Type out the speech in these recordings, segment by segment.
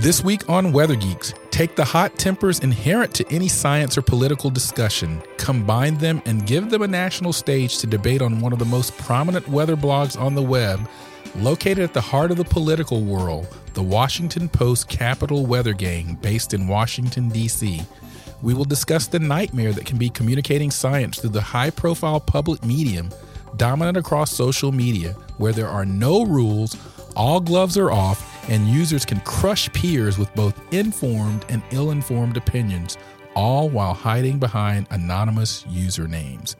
This week on Weather Geeks, take the hot tempers inherent to any science or political discussion, combine them, and give them a national stage to debate on one of the most prominent weather blogs on the web, located at the heart of the political world, the Washington Post Capital Weather Gang, based in Washington, D.C. We will discuss the nightmare that can be communicating science through the high profile public medium dominant across social media, where there are no rules, all gloves are off, and users can crush peers with both informed and ill informed opinions, all while hiding behind anonymous usernames.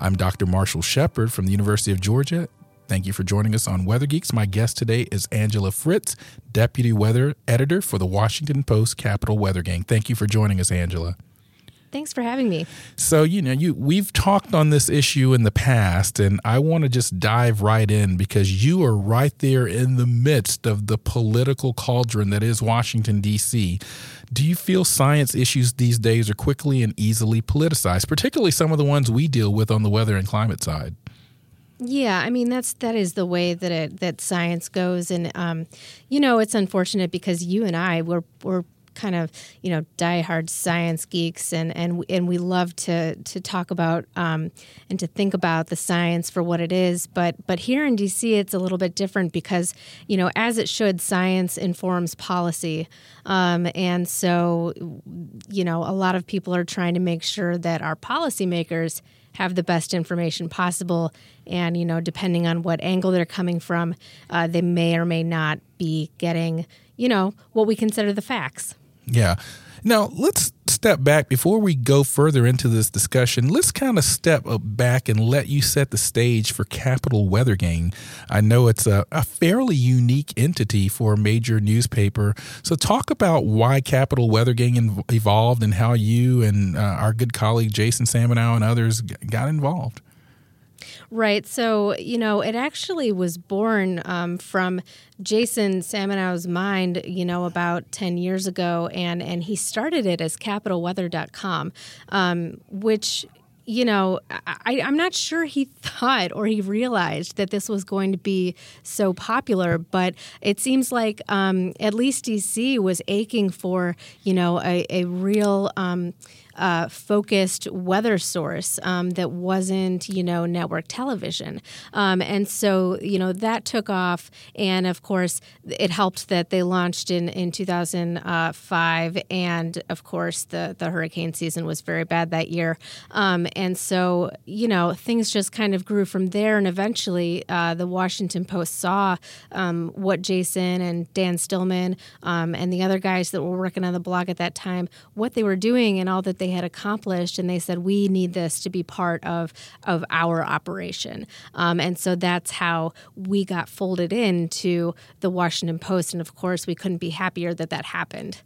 I'm Dr. Marshall Shepard from the University of Georgia. Thank you for joining us on Weather Geeks. My guest today is Angela Fritz, Deputy Weather Editor for the Washington Post Capital Weather Gang. Thank you for joining us, Angela. Thanks for having me. So, you know, you we've talked on this issue in the past and I want to just dive right in because you are right there in the midst of the political cauldron that is Washington DC. Do you feel science issues these days are quickly and easily politicized, particularly some of the ones we deal with on the weather and climate side? Yeah, I mean that's that is the way that it that science goes, and um, you know it's unfortunate because you and I were were kind of you know diehard science geeks, and and and we love to to talk about um, and to think about the science for what it is. But but here in DC, it's a little bit different because you know as it should, science informs policy, um, and so you know a lot of people are trying to make sure that our policymakers have the best information possible. And, you know, depending on what angle they're coming from, uh, they may or may not be getting, you know, what we consider the facts. Yeah. Now, let's step back before we go further into this discussion. Let's kind of step back and let you set the stage for Capital Weather Gang. I know it's a, a fairly unique entity for a major newspaper. So, talk about why Capital Weather Gang evolved and how you and uh, our good colleague Jason Samenow and others got involved. Right. So, you know, it actually was born um, from Jason Samenow's mind, you know, about 10 years ago. And, and he started it as capitalweather.com, um, which you know, I, am not sure he thought or he realized that this was going to be so popular, but it seems like um, at least DC was aching for, you know, a, a real. Um, uh, focused weather source um, that wasn't, you know, network television. Um, and so, you know, that took off. And of course, it helped that they launched in, in 2005. And of course, the, the hurricane season was very bad that year. Um, and so, you know, things just kind of grew from there. And eventually, uh, the Washington Post saw um, what Jason and Dan Stillman um, and the other guys that were working on the blog at that time, what they were doing and all that they they had accomplished, and they said we need this to be part of of our operation. Um, and so that's how we got folded into the Washington Post, and of course we couldn't be happier that that happened.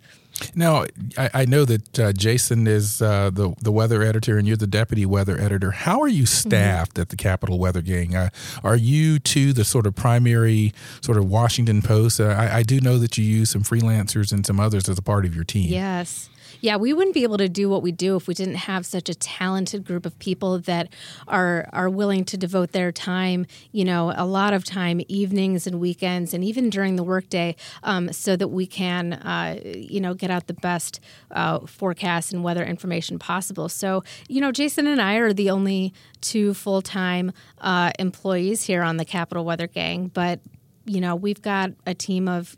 Now, I, I know that uh, Jason is uh, the the weather editor, and you're the deputy weather editor. How are you mm-hmm. staffed mm-hmm. at the Capital Weather Gang? Uh, are you too the sort of primary sort of Washington Post? Uh, I, I, do know that you use some freelancers and some others as a part of your team. Yes. Yeah, we wouldn't be able to do what we do if we didn't have such a talented group of people that are are willing to devote their time, you know, a lot of time, evenings and weekends, and even during the workday, um, so that we can, uh, you know, get out the best uh, forecast and weather information possible. So, you know, Jason and I are the only two full time uh, employees here on the Capital Weather Gang, but you know, we've got a team of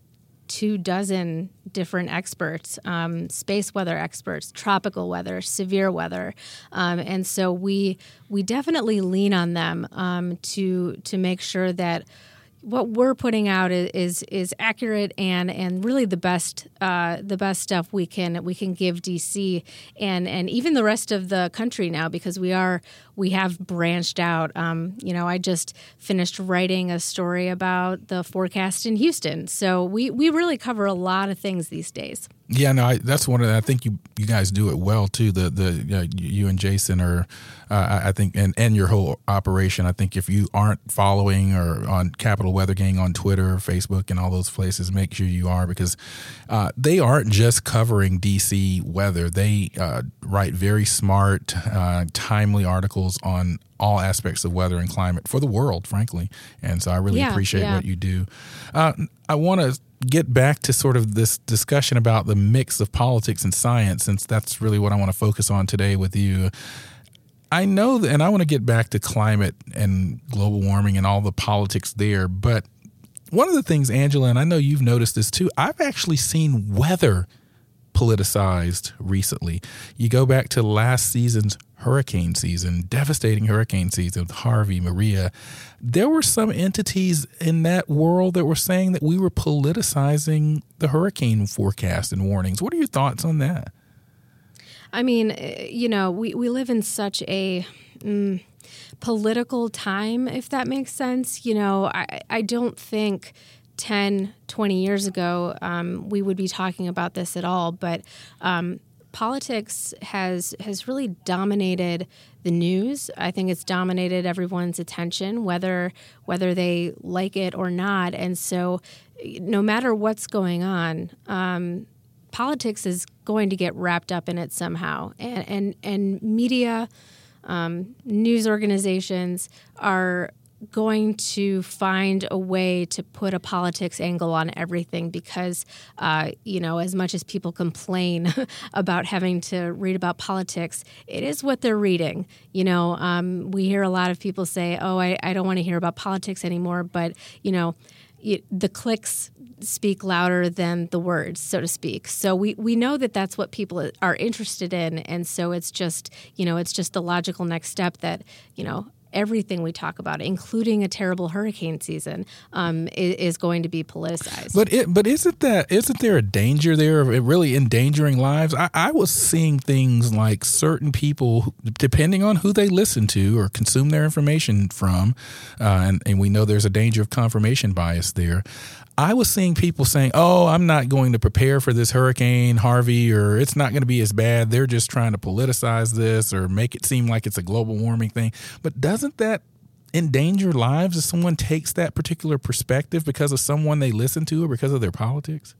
two dozen different experts um, space weather experts tropical weather severe weather. Um, and so we we definitely lean on them um, to to make sure that what we're putting out is is, accurate and and really the best uh, the best stuff we can we can give DC and and even the rest of the country now because we are we have branched out. Um, you know, I just finished writing a story about the forecast in Houston, so we we really cover a lot of things these days. Yeah, no, I, that's one of the, I think you you guys do it well too. The the you, and Jason are, uh, I think, and and your whole operation. I think if you aren't following or on Capital Weather Gang on Twitter, Facebook, and all those places, make sure you are because uh, they aren't just covering DC weather. They uh, write very smart, uh, timely articles on all aspects of weather and climate for the world, frankly. And so I really Yeah, appreciate yeah. what you do. Uh, I want to get back to sort of this discussion about the mix of politics and science, since that's really what I want to focus on today with you. I know that, and I want to get back to climate and global warming and all the politics there, but one of the things, Angela, and I know you've noticed this too, I've actually seen weather politicized recently. You go back to last season's hurricane season, devastating hurricane season with Harvey, Maria. There were some entities in that world that were saying that we were politicizing the hurricane forecast and warnings. What are your thoughts on that? I mean, eh, you know, we, we live in such a mm, political time, if that makes sense. You know, I, I don't think 10, 20 years ago um, we would be talking about this at all, but um, politics has has really dominated the news. I think it's dominated everyone's attention, whether whether they like it or not. And so, no matter what's going on, um, politics is going to get wrapped up in it somehow. And and and media, um, news organizations are going to find a way to put a politics angle on everything because uh, you know as much as people complain about having to read about politics it is what they're reading you know um, we hear a lot of people say oh i, I don't want to hear about politics anymore but you know it, the clicks speak louder than the words, so to speak. So we, we know that that's what people are interested in, and so it's just you know it's just the logical next step that you know everything we talk about, including a terrible hurricane season, um, is, is going to be politicized. But it, but isn't that isn't there a danger there of really endangering lives? I, I was seeing things like certain people, depending on who they listen to or consume their information from, uh, and and we know there's a danger of confirmation bias there. I was seeing people saying, "Oh, I'm not going to prepare for this hurricane, Harvey, or it's not going to be as bad. They're just trying to politicize this or make it seem like it's a global warming thing." But doesn't that endanger lives if someone takes that particular perspective because of someone they listen to or because of their politics?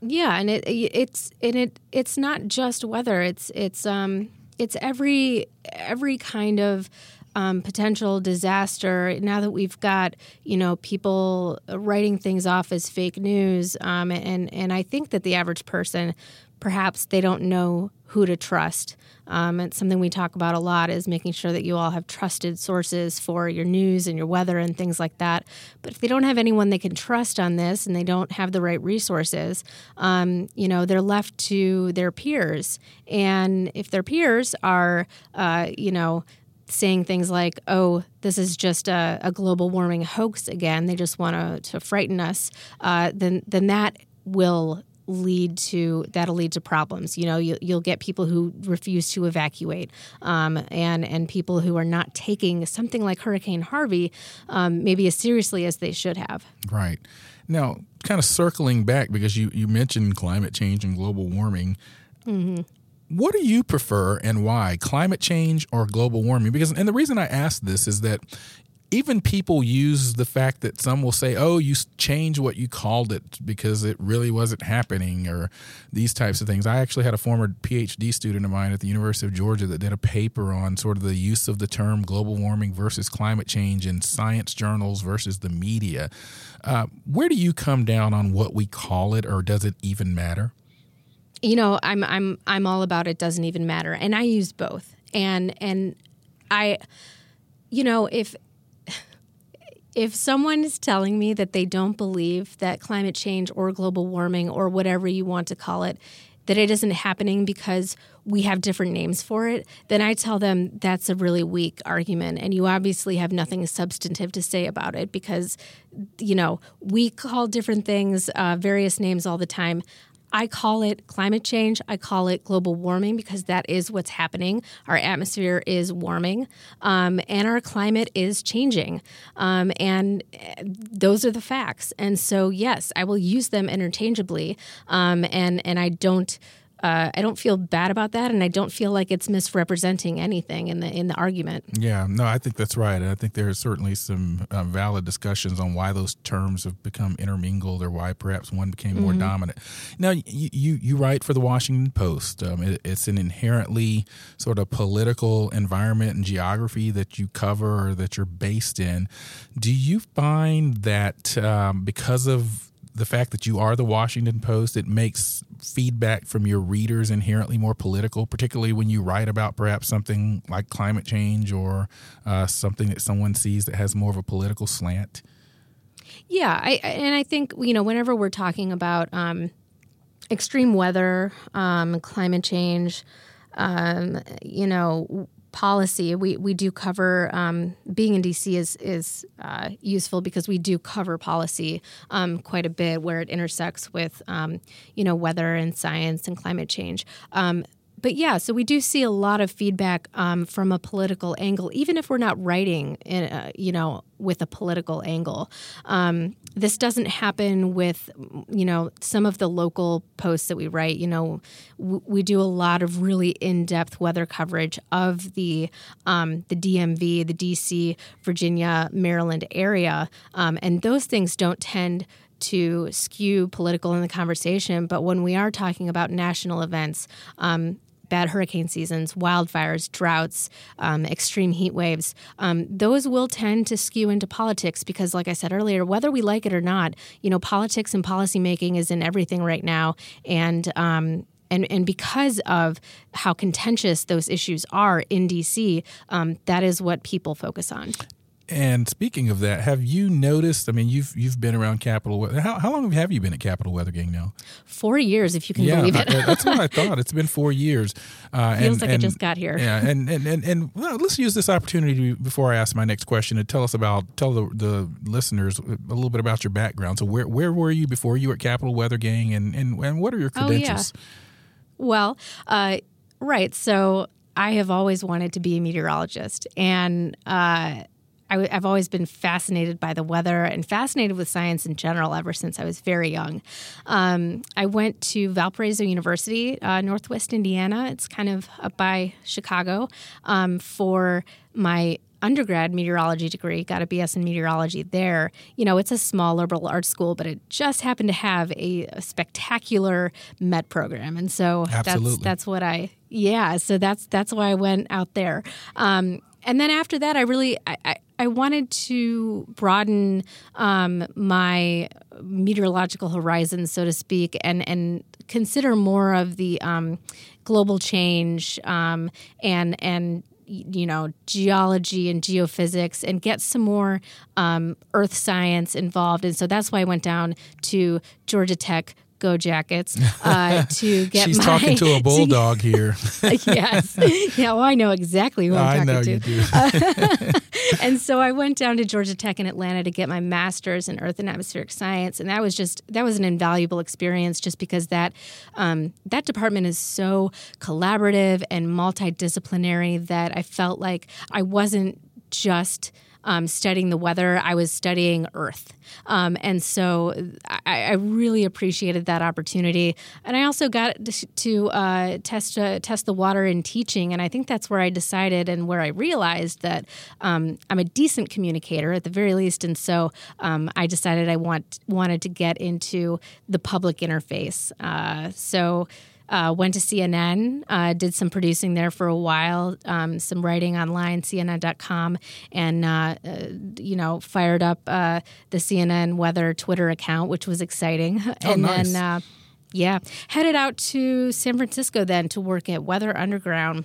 Yeah, and it it's and it it's not just weather. It's it's um it's every every kind of um, potential disaster. Now that we've got you know people writing things off as fake news, um, and and I think that the average person perhaps they don't know who to trust. Um, it's something we talk about a lot is making sure that you all have trusted sources for your news and your weather and things like that. But if they don't have anyone they can trust on this and they don't have the right resources, um, you know, they're left to their peers. And if their peers are, uh, you know, saying things like, "Oh, this is just a, a global warming hoax again. They just want to to frighten us," uh, then then that will lead to that'll lead to problems. You know, you, you'll get people who refuse to evacuate, um, and and people who are not taking something like Hurricane Harvey um, maybe as seriously as they should have. Right. Now, kind of circling back because you, you mentioned climate change and global warming. What do you prefer and why, climate change or global warming? Because, and the reason I ask this is that even people use the fact that some will say, "Oh, you change what you called it because it really wasn't happening," or these types of things. I actually had a former PhD student of mine at the University of Georgia that did a paper on sort of the use of the term global warming versus climate change in science journals versus the media. Uh, where do you come down on what we call it, or does it even matter? You know i'm i'm i'm all about it doesn't even matter and i use both and and i you know if if someone is telling me that they don't believe that climate change or global warming or whatever you want to call it that it isn't happening because we have different names for it, then I tell them that's a really weak argument. And you obviously have nothing substantive to say about it because, you know, we call different things uh, various names all the time. I call it climate change. I call it global warming because that is what's happening. Our atmosphere is warming, um, and our climate is changing. Um, and uh, those are the facts. And so, yes, I will use them interchangeably. Um, and and I don't uh, I don't feel bad about that, and I don't feel like it's misrepresenting anything in the in the argument. Yeah, no, I think that's right. I think there are certainly some uh, valid discussions on why those terms have become intermingled, or why perhaps one became more mm-hmm. dominant. Now, you, you, you write for the Washington Post. Um, it, it's an inherently sort of political environment and geography that you cover or that you're based in. Do you find that um, because of the fact that you are the Washington Post, it makes feedback from your readers inherently more political, particularly when you write about perhaps something like climate change or uh, something that someone sees that has more of a political slant? Yeah, I, and I think you know whenever we're talking about um, extreme weather, um, climate change, um, you know, policy. We we do cover um, being in DC is is uh, useful because we do cover policy um, quite a bit where it intersects with um, you know weather and science and climate change. Um, but yeah, so we do see a lot of feedback um, from a political angle, even if we're not writing, in, uh, you know, with a political angle. Um, this doesn't happen with, you know, some of the local posts that we write. You know, w- we do a lot of really in-depth weather coverage of the um, the DMV, the DC, Virginia, Maryland area, um, and those things don't tend to skew political in the conversation. But when we are talking about national events, um, bad hurricane seasons, wildfires, droughts, um, extreme heat waves, um, those will tend to skew into politics because, like I said earlier, whether we like it or not, you know, politics and policymaking is in everything right now, and um, and and because of how contentious those issues are in DC, um, that is what people focus on. And speaking of that, have you noticed? I mean, you've you've been around Capital. How, how long have you been at Capital Weather Gang now? Four years, if you can yeah, believe it. that's what I thought. It's been four years. Uh, Feels and, like and, I just got here. Yeah, and and and, and well, let's use this opportunity before I ask my next question to tell us about tell the, the listeners a little bit about your background. So where where were you before you were at Capital Weather Gang, and and, and what are your credentials? Oh, yeah. Well, uh, right. So I have always wanted to be a meteorologist, and. Uh, i w- I've always been fascinated by the weather and fascinated with science in general ever since I was very young. Um, I went to Valparaiso University, uh, Northwest Indiana. It's kind of up by Chicago um, for my undergrad meteorology degree, got a BS in meteorology there. You know, it's a small liberal arts school, but it just happened to have a, a spectacular Met program, and so Absolutely. that's that's what I yeah. So that's that's why I went out there. Um, and then after that, I really I, I, I wanted to broaden um, my meteorological horizons, so to speak, and and consider more of the um, global change um, and and you know geology and geophysics and get some more um, earth science involved. And so that's why i went down to georgia tech Go Jackets uh, to get She's my, talking to a bulldog here. yes. Yeah, well, I know exactly who I'm I talking to. Uh, and so I went down to Georgia Tech in Atlanta to get my master's in Earth and Atmospheric Science, and that was just that was an invaluable experience, just because that um, that department is so collaborative and multidisciplinary that I felt like I wasn't just um, studying the weather, I was studying Earth. Um, and so I, I, really appreciated that opportunity. And I also got to uh, test uh, test the water in teaching, and I think that's where I decided and where I realized that um, I'm a decent communicator at the very least. And so um, I decided I want wanted to get into the public interface. Uh, so uh, went to CNN, uh, did some producing there for a while, um, some writing online, CNN.com, and uh, uh, you know fired up uh, the CNN weather Twitter account, which was exciting. Oh, and nice. then uh, yeah, headed out to San Francisco then to work at Weather Underground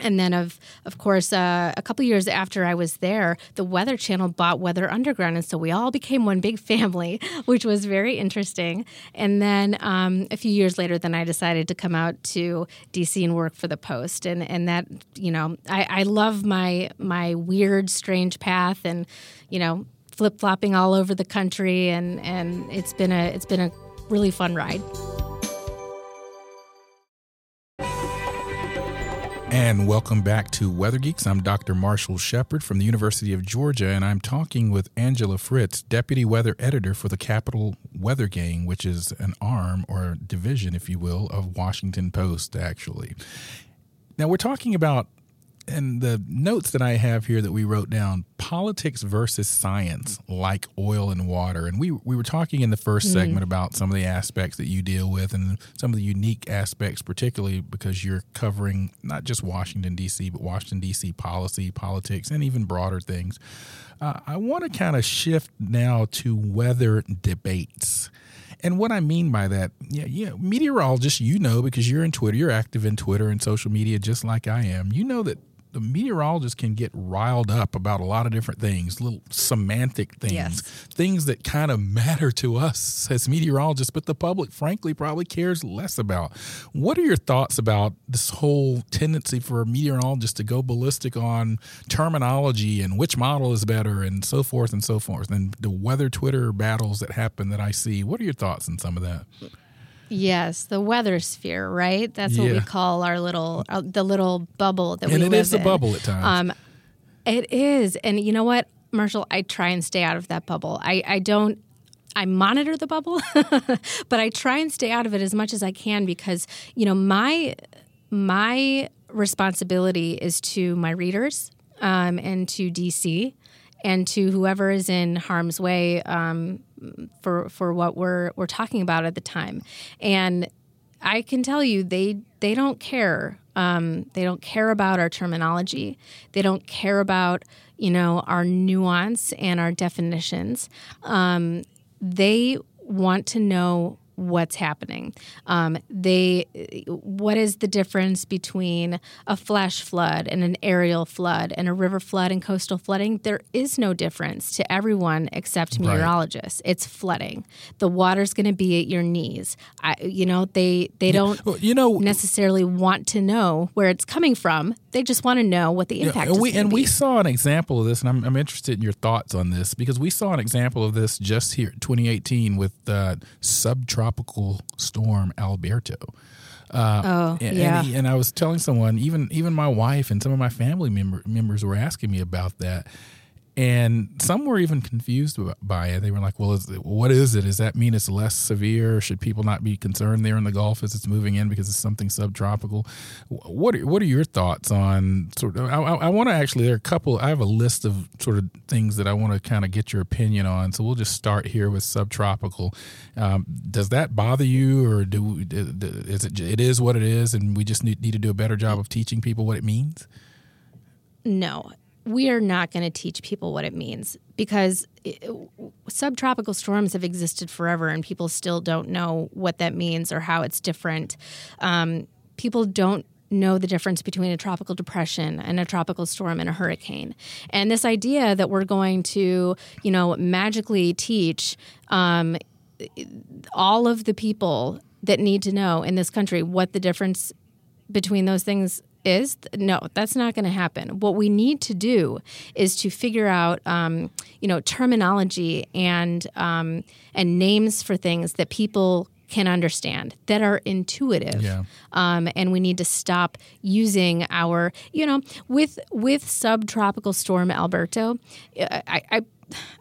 and then, of of course, uh, a couple years after I was there, the Weather Channel bought Weather Underground, and so we all became one big family, which was very interesting. And then um, a few years later, then I decided to come out to DC and work for the Post, and and that you know I, I love my my weird, strange path, and you know flip flopping all over the country, and and it's been a it's been a really fun ride. And welcome back to Weather Geeks. I'm Dr. Marshall Shepard from the University of Georgia, and I'm talking with Angela Fritz, Deputy Weather Editor for the Capital Weather Gang, which is an arm or division, if you will, of Washington Post, actually. Now, we're talking about and the notes that I have here that we wrote down politics versus science, like oil and water. And we, we were talking in the 1st mm-hmm. segment about some of the aspects that you deal with and some of the unique aspects, particularly because you're covering not just Washington, D.C., but Washington, D.C. policy, politics, and even broader things. Uh, I want to kind of shift now to weather debates. And what I mean by that, yeah, yeah, meteorologists, you know, because you're in Twitter, you're active in Twitter and social media just like I am. You know that the meteorologist can get riled up about a lot of different things, little semantic things, yes. things that kind of matter to us as meteorologists, but the public, frankly, probably cares less about. What are your thoughts about this whole tendency for a meteorologist to go ballistic on terminology and which model is better and so forth and so forth, and the weather Twitter battles that happen that I see? What are your thoughts on some of that? Yes, the weather sphere, right? That's yeah. what we call our little uh, the little bubble that and we live in. And it is a bubble at times. Um, it is, and you know what, Marshall? I try and stay out of that bubble. I I don't. I monitor the bubble, but I try and stay out of it as much as I can because you know my my responsibility is to my readers um, and to DC and to whoever is in harm's way um, for for what we're we're talking about at the time. And I can tell you they they don't care. Um, they don't care about our terminology. They don't care about you know our nuance and our definitions. Um, they want to know what's happening. Um, they, what is the difference between a flash flood and an areal flood and a river flood and coastal flooding? There is no difference to everyone except meteorologists. Right. It's flooding. The water's going to be at your knees. I, you know, they they don't well, you know necessarily want to know where it's coming from. They just want to know what the impact. Yeah, and we and be. we saw an example of this, and I'm, I'm interested in your thoughts on this because we saw an example of this just here, 2018, with uh, subtropical storm Alberto. Uh, oh, and, yeah. And, he, and, I was telling someone, even even my wife and some of my family member, members were asking me about that, and some were even confused by it. They were like, "Well, is it, what is it? Does that mean it's less severe? Should people not be concerned there in the Gulf as it's moving in because it's something subtropical?" What are, What are your thoughts on sort of? I, I want to actually. There are a couple. I have a list of sort of things that I want to kind of get your opinion on. So we'll just start here with subtropical. Um, does that bother you, or do is it? It is what it is, and we just need, need to do a better job of teaching people what it means. No, we are not going to teach people what it means because it, subtropical storms have existed forever and people still don't know what that means or how it's different. Um, people don't know the difference between a tropical depression and a tropical storm and a hurricane. And this idea that we're going to, you know, magically teach um, all of the people that need to know in this country what the difference between those things is no that's not going to happen what we need to do is to figure out um, you know terminology and um, and names for things that people can understand that are intuitive yeah. um, and we need to stop using our you know with with subtropical storm alberto I, I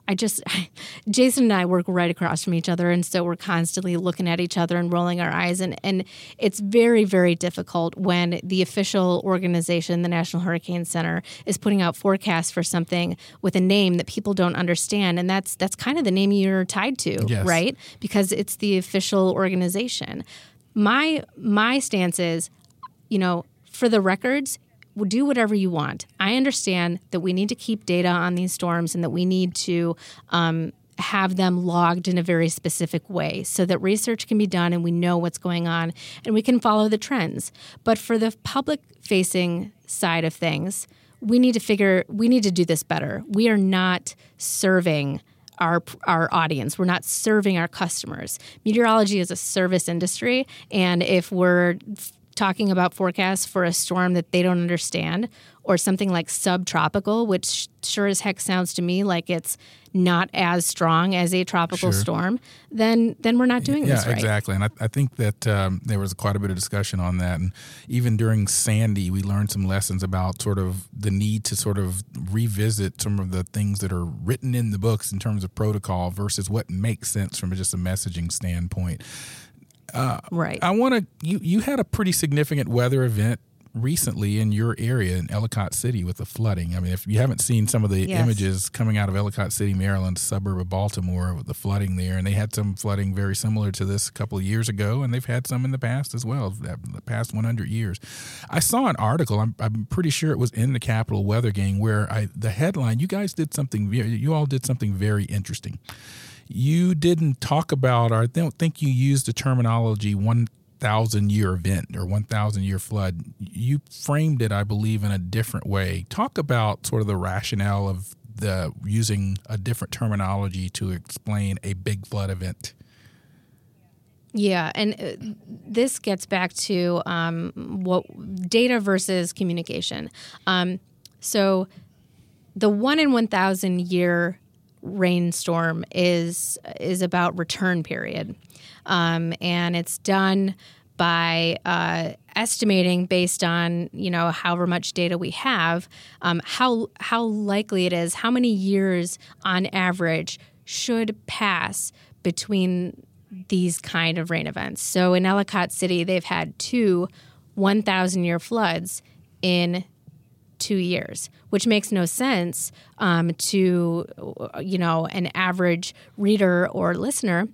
I just, Jason and I work right across from each other. And so we're constantly looking at each other and rolling our eyes. And, and it's very, very difficult when the official organization, the National Hurricane Center, is putting out forecasts for something with a name that people don't understand. And that's, that's kind of the name you're tied to, yes. right? Because it's the official organization. My, my stance is, you know, for the records, do whatever you want. I understand that we need to keep data on these storms and that we need to um, have them logged in a very specific way so that research can be done and we know what's going on and we can follow the trends. But for the public facing side of things, we need to figure we need to do this better. We are not serving our our audience. We're not serving our customers. Meteorology is a service industry, and if we're talking about forecasts for a storm that they don't understand or something like subtropical, which sure as heck sounds to me like it's not as strong as a tropical sure. storm, then then we're not doing yeah, this right. exactly. And I, I think that um, there was quite a bit of discussion on that. And even during Sandy, we learned some lessons about sort of the need to sort of revisit some of the things that are written in the books in terms of protocol versus what makes sense from just a messaging standpoint. Uh, right. I want to. You you had a pretty significant weather event recently in your area in Ellicott City with the flooding. I mean, if you haven't seen some of the yes. images coming out of Ellicott City, Maryland, suburb of Baltimore, with the flooding there, and they had some flooding very similar to this a couple of years ago, and they've had some in the past as well, the past 100 years. I saw an article. I'm, I'm pretty sure it was in the Capital Weather Gang where I the headline. You guys did something. You all did something very interesting you didn't talk about, or I don't think you used the terminology 1,000 year event or 1,000 year flood. You framed it, I believe, in a different way. Talk about sort of the rationale of the using a different terminology to explain a big flood event. Yeah, and uh, this gets back to um, what data versus communication. Um, so, the one in one thousand year rainstorm is is about return period, um, and it's done by uh, estimating based on you know however much data we have, um, how how likely it is, how many years on average should pass between these kind of rain events. So in Ellicott City, they've had two 1,000 year floods in two years, which makes no sense um, to you know an average reader or listener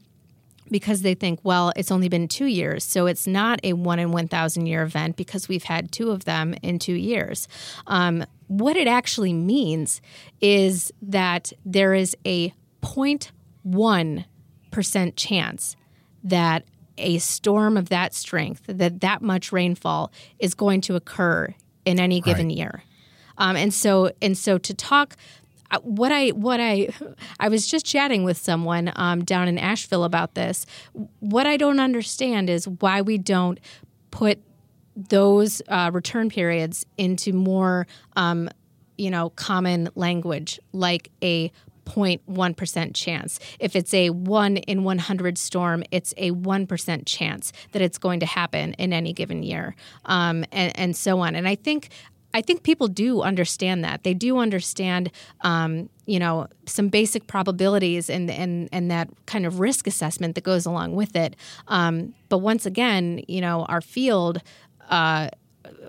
because they think, well, it's only been two years, so it's not a one in one thousand year event because we've had two of them in two years. Um, what it actually means is that there is a 0.1 percent chance that a storm of that strength, that that much rainfall, is going to occur in any given right. year. Um, and so and so to talk uh, what I what I I was just chatting with someone um, down in Asheville about this. What I don't understand is why we don't put those uh, return periods into more um, you know common language like a 0.1% chance. If it's a 1 in 100 storm, it's a 1% chance that it's going to happen in any given year, um, and, and, so on. And I think I think people do understand that. They do understand, um, you know, some basic probabilities and, and, and that kind of risk assessment that goes along with it. Um, but once again, you know, our field. Uh,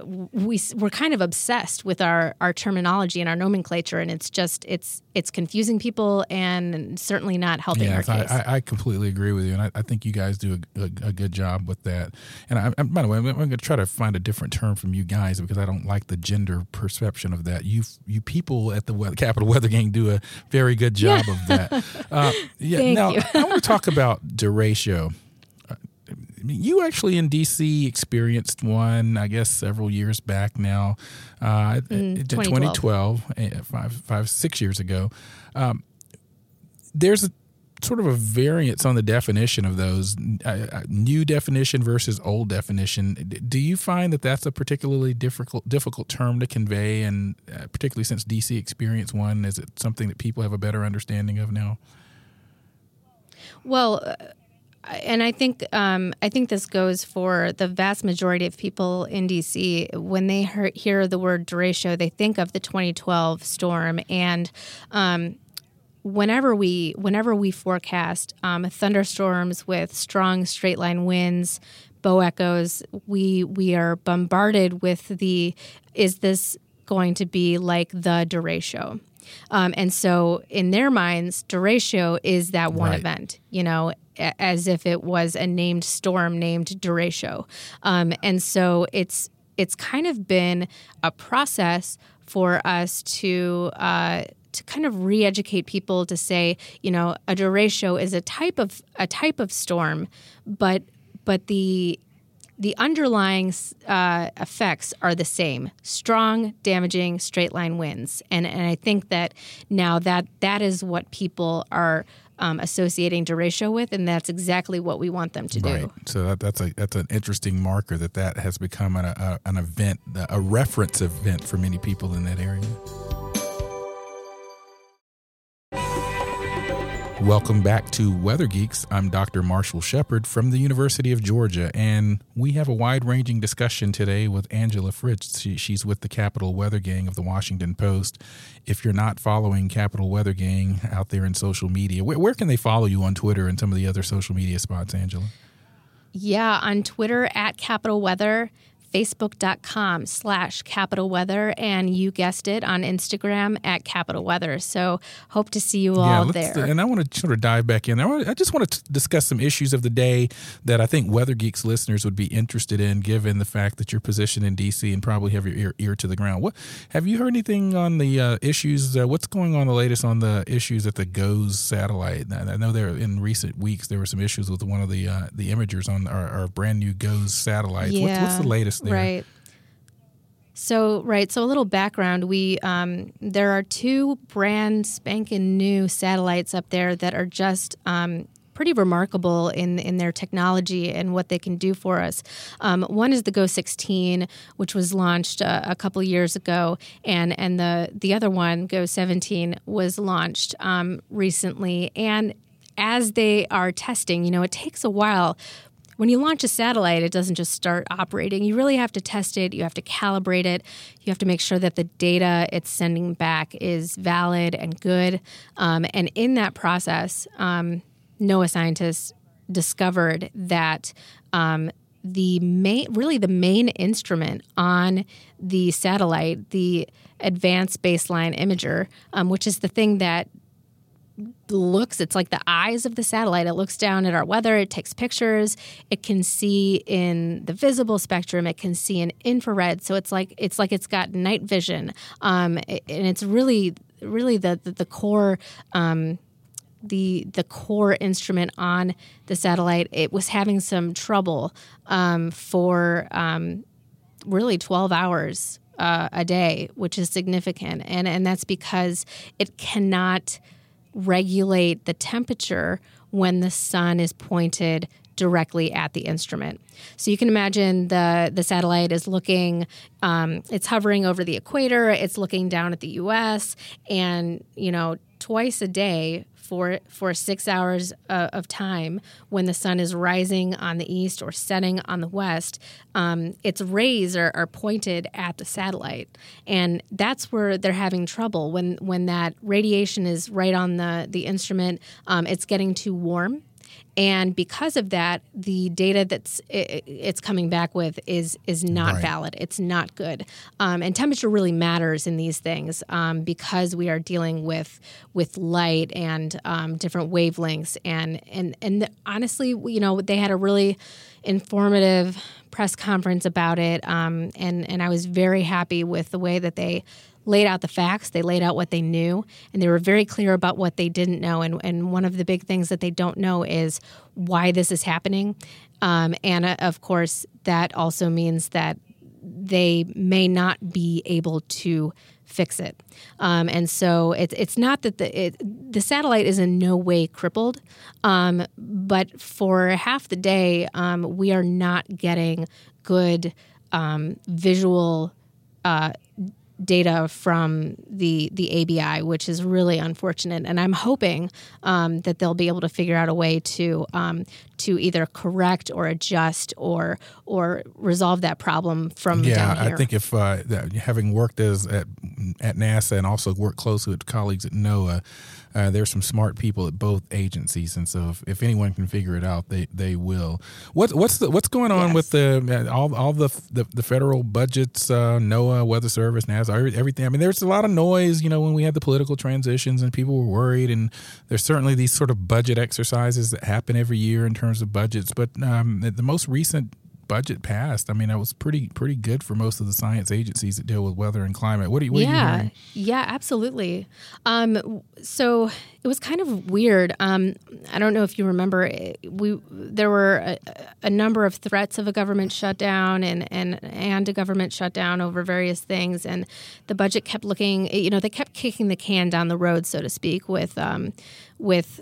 we we're kind of obsessed with our our terminology and our nomenclature, and it's just it's it's confusing people and certainly not helping yeah, our case. I, I, completely agree with you, and I, I think you guys do a, a, a, good job with that. And I, by the way, I'm, I'm going to try to find a different term from you guys because I don't like the gender perception of that. You you people at the weather, Capital Weather Gang do a very good job yeah. of that. Uh, yeah. Thank now you. I want to talk about derecho you actually in DC experienced one, I guess, several years back now, uh, in 2012, 2012 eh, five, five, six years ago. Um, there's a sort of a variance on the definition of those uh, uh new definition versus old definition. Do you find that that's a particularly difficult difficult term to convey, and uh, particularly since DC experienced one, is it something that people have a better understanding of now? Well. And I think um, I think this goes for the vast majority of people in DC. When they hear, hear the word derecho, they think of the 2012 storm, and um, whenever we whenever we forecast um, thunderstorms with strong straight line winds, bow echoes, we we are bombarded with the is this going to be like the derecho? Um, and so, in their minds, derecho is that one right. event, you know, as if it was a named storm named derecho. Um, and so, it's it's kind of been a process for us to uh, to kind of re-educate people to say, you know, a derecho is a type of a type of storm, but but the the underlying uh, effects are the same strong damaging straight line winds and and i think that now that that is what people are um, associating derecho with, and that's exactly what we want them to do. right. do. So that, that's a that's an interesting marker that that has become an, a, an event, a reference event for many people in that area. Welcome back to Weather Geeks. I'm Dr. Marshall Shepard from the University of Georgia, and we have a wide ranging discussion today with Angela Fritz. She, she's with the Capital Weather Gang of the Washington Post. If you're not following Capital Weather Gang out there in social media, where, where can they follow you on Twitter and some of the other social media spots, Angela? Yeah, on Twitter at Capital Weather facebook.com slash capital weather and you guessed it on instagram at capital weather. So hope to see you all there. and i want to sort of dive back in. There i just want to discuss some issues of the day that i think weather geeks listeners would be interested in given the fact that you're positioned in dc and probably have your ear, ear to the ground. What have you heard anything on the uh, issues uh, what's going on the latest on the issues at the GOES satellite? I know there in recent weeks there were some issues with one of the uh, the imagers on our, our brand new GOES satellites. Yeah. what's the latest there. Right. So right, so a little background: we um, there are two brand spanking new satellites up there that are just um, pretty remarkable in in their technology and what they can do for us. Um, one is the GOES 16, which was launched uh, a couple years ago, and and the the other one, GOES 17, was launched um, recently. And as they are testing, you know, it takes a while when you launch a satellite, it doesn't just start operating. You really have to test it, you have to calibrate it, you have to make sure that the data it's sending back is valid and good. Um, and in that process, um, NOAA scientists discovered that. Um, the main, really the main instrument on the satellite, the Advanced Baseline Imager, um, which is the thing that looks it's like the eyes of the satellite. It looks down at our weather it takes pictures it can see in the visible spectrum it can see in infrared. So it's like it's like it's got night vision. Um, and it's really really the the, the core um, the the core instrument on the satellite. It was having some trouble um, for um, really 12 hours uh, a day which is significant. And and that's because it cannot regulate the temperature when the sun is pointed directly at the instrument. So you can imagine the the satellite is looking, um, it's hovering over the equator, it's looking down at the U.S. and you know twice a day for for six hours uh, of time when the sun is rising on the east or setting on the west. Um, its rays are, are pointed at the satellite, and that's where they're having trouble when when that radiation is right on the the instrument. Um, it's getting too warm and because of that the data that's it's coming back with is is not right. valid. It's not good. Um, and temperature really matters in these things um, because we are dealing with with light and um, different wavelengths. And and and honestly you know they had a really informative press conference about it um, and and I was very happy with the way that they laid out the facts, they laid out what they knew, and they were very clear about what they didn't know. And, and one of the big things that they don't know is why this is happening. Um, and uh, of course, that also means that they may not be able to fix it. Um, and so it's it's not that the it, the satellite is in no way crippled, um, but for half the day um, we are not getting good um, visual uh, data from the the ABI, which is really unfortunate. And I'm hoping um, that they'll be able to figure out a way to um, to either correct or adjust or or resolve that problem from yeah. I think if uh, having worked as at at NASA and also worked closely with colleagues at NOAA. Uh, there's some smart people at both agencies, and so if, if anyone can figure it out, they, they will. What what's the, what's going on yes. with the uh, all all the the, the federal budgets, uh, NOAA, Weather Service, NASA, everything? I mean, there's a lot of noise, you know, when we had the political transitions, and people were worried, and there's certainly these sort of budget exercises that happen every year in terms of budgets. But um, the most recent budget passed. I mean, that was pretty pretty good for most of the science agencies that deal with weather and climate. What, do you, what yeah, are you? Yeah, absolutely. Um, so it was kind of weird. Um, I don't know if you remember, we there were a, a, number of threats of a government shutdown and, and and a government shutdown over various things, and the budget kept looking. You know, they kept kicking the can down the road, so to speak, with um, with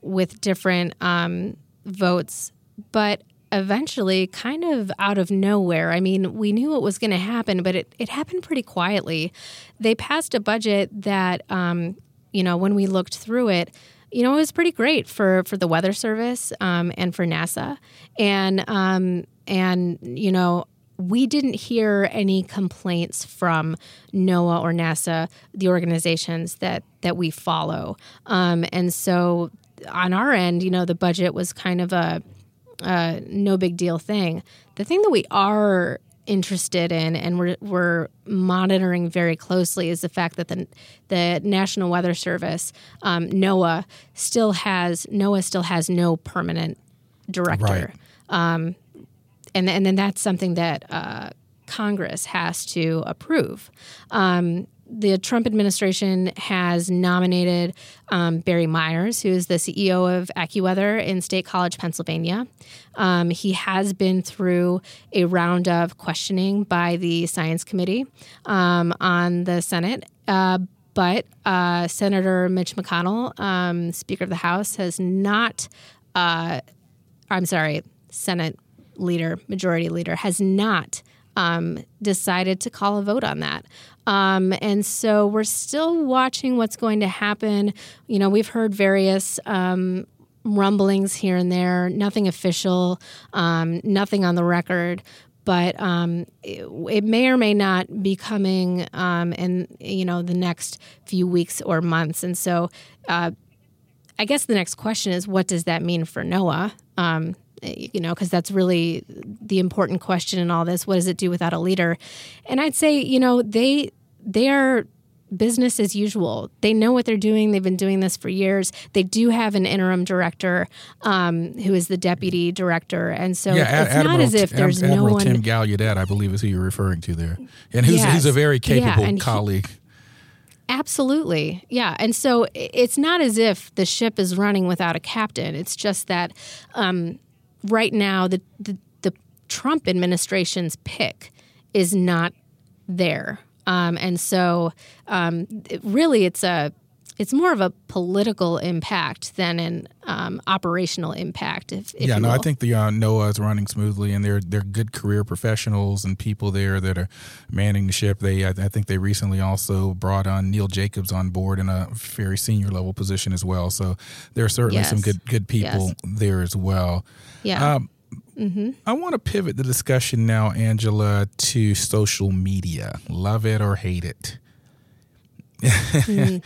with different um, votes, but eventually, kind of out of nowhere. I mean, we knew it was going to happen, but it, it happened pretty quietly. They passed a budget that, um, you know, when we looked through it, you know, it was pretty great for for the Weather Service um, and for NASA, and um, and you know, we didn't hear any complaints from NOAA or NASA, the organizations that that we follow, um, and so on our end, you know, the budget was kind of a, a no big deal thing. The thing that we are interested in and we're, we're monitoring very closely is the fact that the, the National Weather Service, um, NOAA, still has NOAA still has no permanent director. Right. Um, and, and then that's something that uh, Congress has to approve. Um, the Trump administration has nominated um, Barry Myers, who is the CEO of AccuWeather in State College, Pennsylvania. Um, he has been through a round of questioning by the Science Committee um, on the Senate. Uh, but uh, Senator Mitch McConnell, um, Speaker of the House, has not, uh, I'm sorry, Senate leader, majority leader, has not um, decided to call a vote on that. Um, and so we're still watching what's going to happen. You know, we've heard various um, rumblings here and there, nothing official, um, nothing on the record. But um, it, it, may or may not be coming um, in you know the next few weeks or months, and so uh, I guess the next question is, what does that mean for NOAA? Um, you know, because that's really the important question in all this. What does it do without a leader? And I'd say, you know, they they are business as usual. They know what they're doing. They've been doing this for years. They do have an interim director um, who is the deputy director, and so yeah, it's Admiral, not as if there's Admiral no one. Tim Gallaudet, I believe, is who you're referring to there, and who's yes. he's a very capable yeah, colleague. He, Absolutely. Yeah. And so it's not as if the ship is running without a captain. It's just that um, right now the, the, the Trump administration's pick is not there. Um, and so, um, it, really, it's a it's more of a political impact than an um, operational impact. If, if yeah, no, I think the uh, NOAA is running smoothly, and they're they're good career professionals and people there that are manning the ship. They, I, I think, they recently also brought on Neil Jacobs on board in a very senior level position as well. So there are certainly yes. some good good people yes. there as well. Yeah. Um, Mm-hmm. I want to pivot the discussion now, Angela, to social media. Love it or hate it. Mm.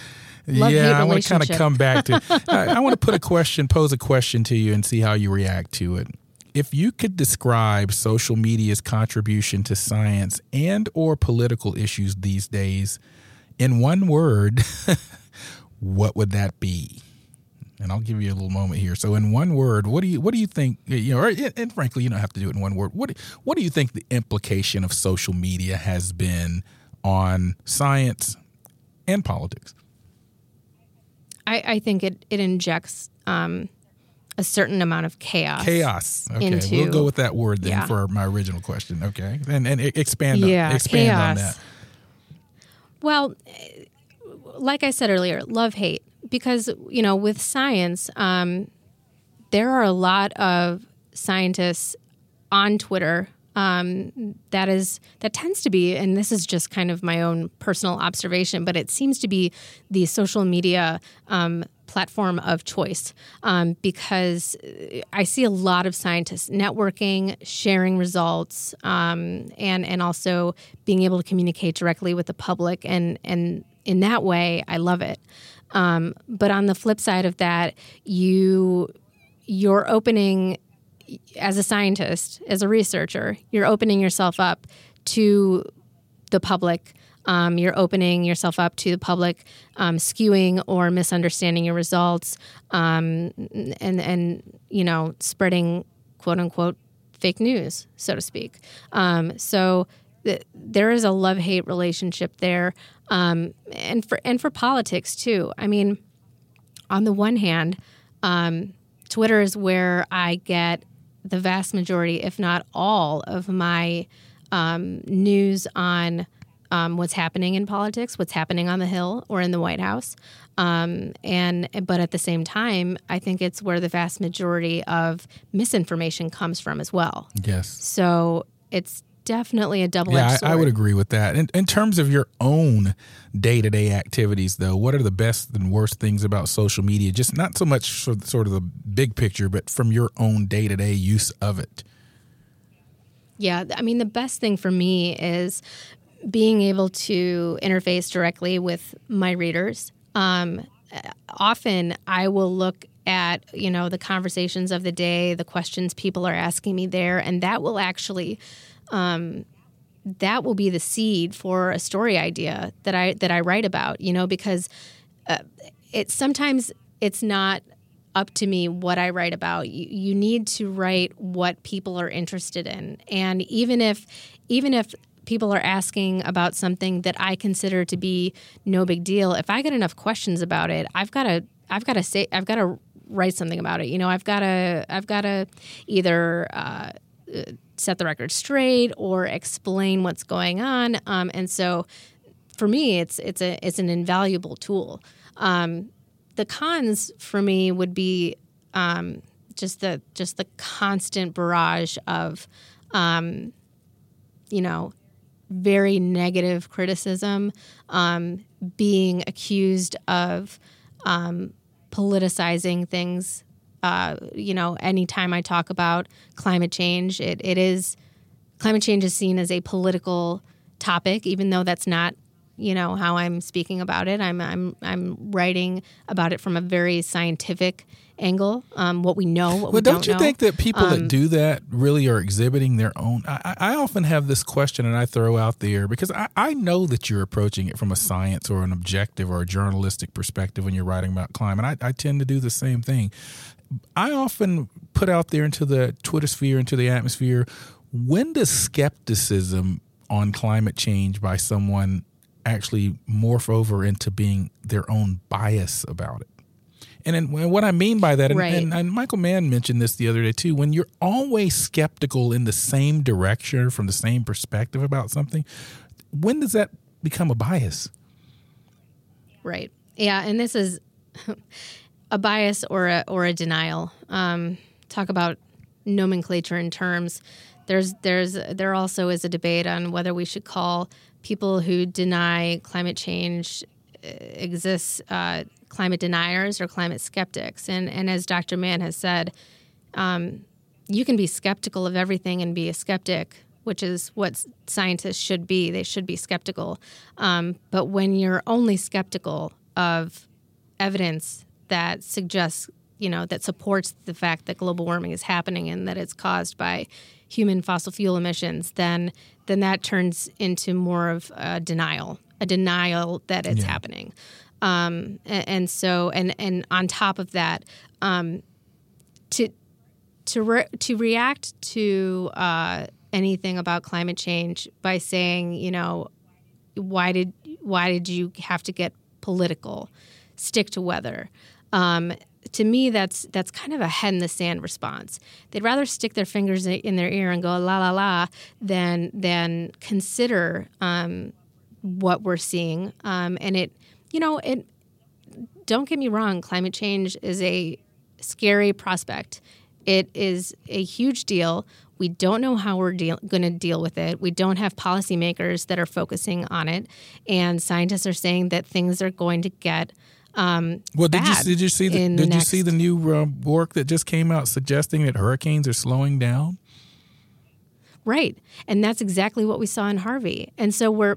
Yeah, I want to kind of come back to. I, I want to put a question, pose a question to you, and see how you react to it. If you could describe social media's contribution to science and or political issues these days in one word, what would that be? and I'll give you a little moment here. So, in one word, what do you what do you think? You know, or, and frankly, you don't have to do it in one word. What what do you think the implication of social media has been on science and politics? I, I think it it injects um, a certain amount of chaos. Chaos. Okay, into, we'll go with that word then yeah. for my original question. Okay, and and expand yeah, on, expand chaos. on that. Well, like I said earlier, love hate because you know with science, um, there are a lot of scientists on Twitter. Um, that is that tends to be, and this is just kind of my own personal observation, but it seems to be the social media um, platform of choice um, because I see a lot of scientists networking, sharing results, um, and and also being able to communicate directly with the public, and and in that way, I love it. Um, but on the flip side of that, you you're opening as a scientist, as a researcher, you're opening yourself up to the public. Um, you're opening yourself up to the public um, skewing or misunderstanding your results, um, and and you know spreading quote unquote fake news, so to speak. Um, so th- there is a love hate relationship there, um, and for and for politics too. I mean, on the one hand, um, Twitter is where I get the vast majority, if not all, of my um, news on um, what's happening in politics, what's happening on the Hill or in the White House. Um, and but at the same time, I think it's where the vast majority of misinformation comes from as well. Yes. So it's definitely a double Yeah, I, I would agree with that. In, in terms of your own day to day activities, though, what are the best and worst things about social media? Just not so much for sort of the big picture, but from your own day to day use of it. Yeah, I mean, the best thing for me is being able to interface directly with my readers. Um, often I will look at you know the conversations of the day, the questions people are asking me there, and that will actually um, that will be the seed for a story idea that I that I write about. You know, because uh, sometimes it's not up to me what I write about. You, you need to write what people are interested in, and even if even if people are asking about something that I consider to be no big deal, if I get enough questions about it, I've got to I've got to say I've got to write something about it. You know, I've got to I've got to either uh, set the record straight or explain what's going on. Um, and so, for me, it's it's a it's an invaluable tool. Um, the cons for me would be um, just the just the constant barrage of, um, you know, very negative criticism, um, being accused of um, politicizing things. Uh, you know, anytime I talk about climate change, it, it is climate change is seen as a political topic, even though that's not you know how I'm speaking about it. I'm I'm I'm writing about it from a very scientific angle. Um, what we know, what well, we don't, don't you know. think that people Um, that do that really are exhibiting their own? I, I often have this question, and I throw out there because I, I know that you're approaching it from a science or an objective or a journalistic perspective when you're writing about climate. I, I tend to do the same thing. I often put out there into the Twitter sphere, into the atmosphere. When does skepticism on climate change by someone actually morph over into being their own bias about it? And, then what I mean by that, and, Right. and, and Michael Mann mentioned this the other day too, when you're always skeptical in the same direction from the same perspective about something, when does that become a bias? Right. Yeah, and this is a bias or a or a denial. Um, talk about nomenclature in terms. There's there's there also is a debate on whether we should call people who deny climate change uh, exists uh, climate deniers or climate skeptics. And and as Dr. Mann has said, um, you can be skeptical of everything and be a skeptic, which is what scientists should be. They should be skeptical. Um, but when you're only skeptical of evidence that suggests, you know, that supports the fact that global warming is happening and that it's caused by human fossil fuel emissions, then then that turns into more of a denial, a denial that it's Yeah. happening. Um, and, and so, and and on top of that, um, to to re- to react to uh, anything about climate change by saying, you know, why did why did you have to get political? Stick to weather. Um, to me, that's that's kind of a head in the sand response. They'd rather stick their fingers in their ear and go la la la than than consider um, what we're seeing. Um, and it, you know, it. Don't get me wrong. Climate change is a scary prospect. It is a huge deal. We don't know how we're deal- going to deal with it. We don't have policymakers that are focusing on it, and scientists are saying that things are going to get um, Well, did you did you see the did the you see the new uh, work that just came out suggesting that hurricanes are slowing down? Right. And that's exactly what we saw in Harvey. And so we're,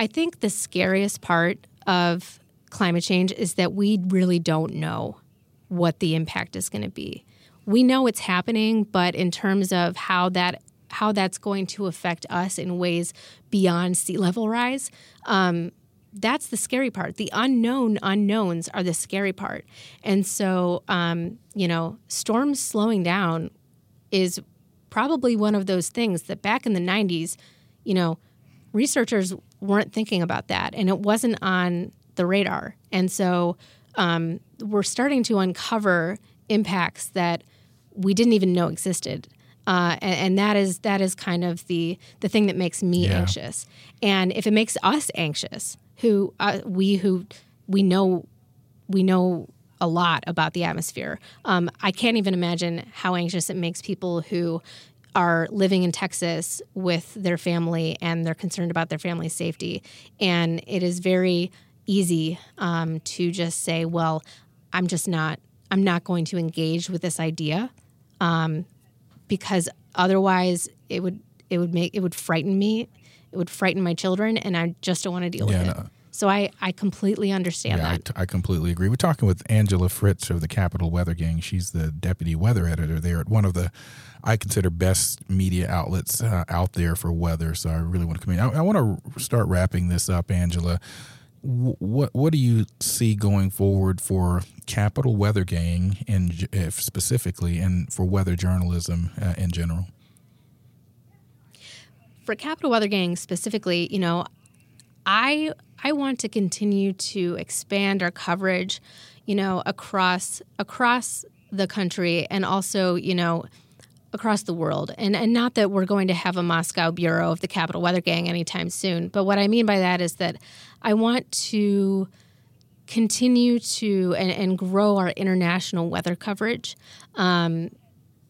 I think the scariest part of climate change is that we really don't know what the impact is going to be. We know it's happening, but in terms of how that how that's going to affect us in ways beyond sea level rise, um, that's the scary part. The unknown unknowns are the scary part. And so, um, you know, storms slowing down is probably one of those things that back in the 90s, you know, researchers weren't thinking about that and it wasn't on the radar. And so um, we're starting to uncover impacts that we didn't even know existed. Uh, and, and, that is that is kind of the the thing that makes me yeah. anxious. And if it makes us anxious, who uh, we who we know we know a lot about the atmosphere, um, I can't even imagine how anxious it makes people who are living in Texas with their family and they're concerned about their family's safety. And it is very easy um, to just say, well, I'm just not, I'm not going to engage with this idea um, because otherwise it would, it would make, it would frighten me. It would frighten my children and I just don't want to deal yeah, with it. No. So I, I completely understand yeah, that. I completely agree. We're talking with Angela Fritz of the Capital Weather Gang. She's the deputy weather editor there at one of the I consider best media outlets uh, out there for weather. So I really want to come in. I, I want to start wrapping this up, Angela. what what do you see going forward for Capital Weather Gang, and specifically, and for weather journalism uh, in general? For Capital Weather Gang specifically, you know, I I want to continue to expand our coverage, you know, across across the country and also, you know, across the world. And and not that we're going to have a Moscow bureau of the Capital Weather Gang anytime soon, but what I mean by that is that I want to continue to and, and grow our international weather coverage. Um,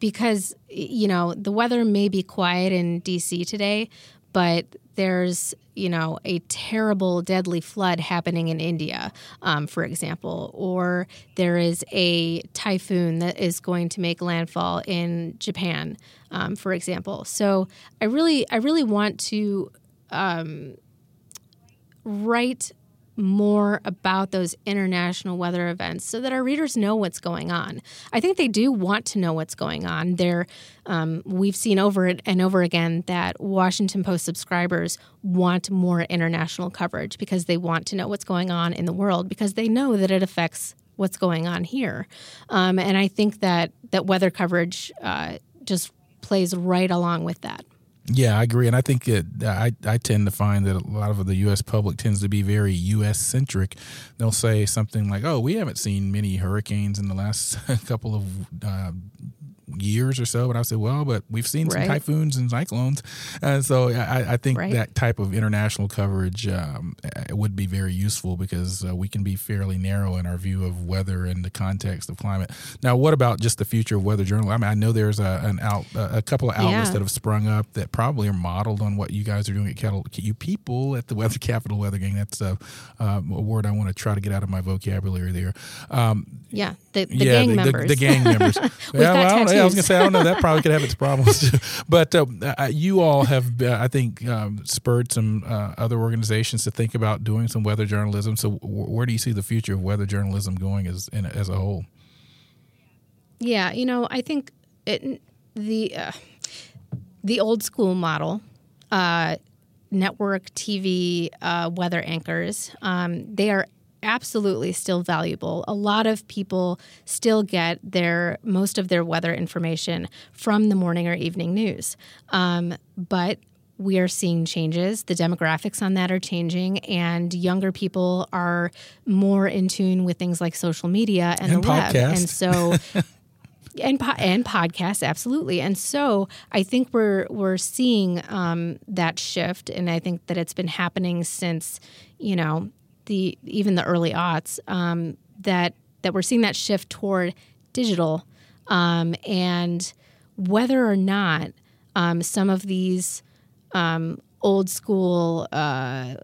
because you know the weather may be quiet in DC today, but there's you know a terrible deadly flood happening in India, um, for example, or there is a typhoon that is going to make landfall in Japan, um, for example. So I really I really want to um, write more about those international weather events so that our readers know what's going on. I think they do want to know what's going on. Um, we've seen over and over again that Washington Post subscribers want more international coverage because they want to know what's going on in the world because they know that it affects what's going on here. Um, and I think that that weather coverage uh, just plays right along with that. Yeah, I agree, and I think it, I I tend to find that a lot of the U.S. public tends to be very U.S. centric. They'll say something like, "Oh, we haven't seen many hurricanes in the last couple of uh, years or so. And I said, well, but we've seen some typhoons and cyclones. And so I, I think right. that type of international coverage um, would be very useful because uh, we can be fairly narrow in our view of weather in the context of climate. Now, what about just the future of weather journal? I mean, I know there's a, an out, a couple of outlets yeah. that have sprung up that probably are modeled on what you guys are doing at Kettle, you people at the Weather Capital Weather Gang. That's a, uh, a word I want to try to get out of my vocabulary there. Um, yeah, the, the yeah, gang the, members. The, the gang members. yeah, well, yeah, I was going to say, I don't know. That probably could have its problems. but uh, uh, you all have, uh, I think, um, spurred some uh, other organizations to think about doing some weather journalism. So, w- where do you see the future of weather journalism going as in, as a whole? Yeah, you know, I think it, the uh, the old school model uh, network TV uh, weather anchors. Um, they are absolutely still valuable. A lot of people still get their most of their weather information from the morning or evening news, um, but we are seeing changes. The demographics on that are changing, and younger people are more in tune with things like social media and, and the podcast. web. And so and po- and podcasts absolutely and so i think we're we're seeing um, that shift and i think that it's been happening since you know the even the early aughts um, that that we're seeing that shift toward digital, um, and whether or not um, some of these um, old school uh,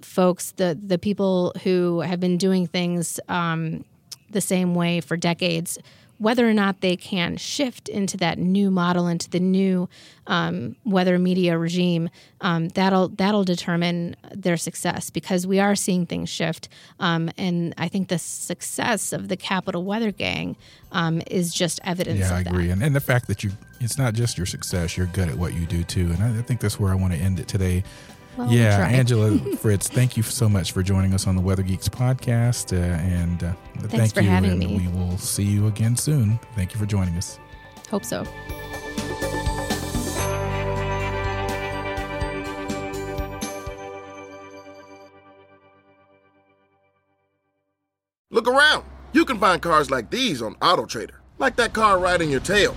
folks, the the people who have been doing things um, the same way for decades, whether or not they can shift into that new model, into the new um, weather media regime, um, that'll that'll determine their success because we are seeing things shift. Um, and I think the success of the Capital Weather Gang um, is just evidence. Yeah, I agree, and, and the fact that you it's not just your success; you're good at what you do too. And I, I think that's where I want to end it today. Yeah, Angela Fritz, thank you so much for joining us on the Weather Geeks podcast. Uh, and uh, thank you. and me. we will see you again soon. Thank you for joining us. Hope so. Look around. You can find cars like these on AutoTrader, like that car right in your tail.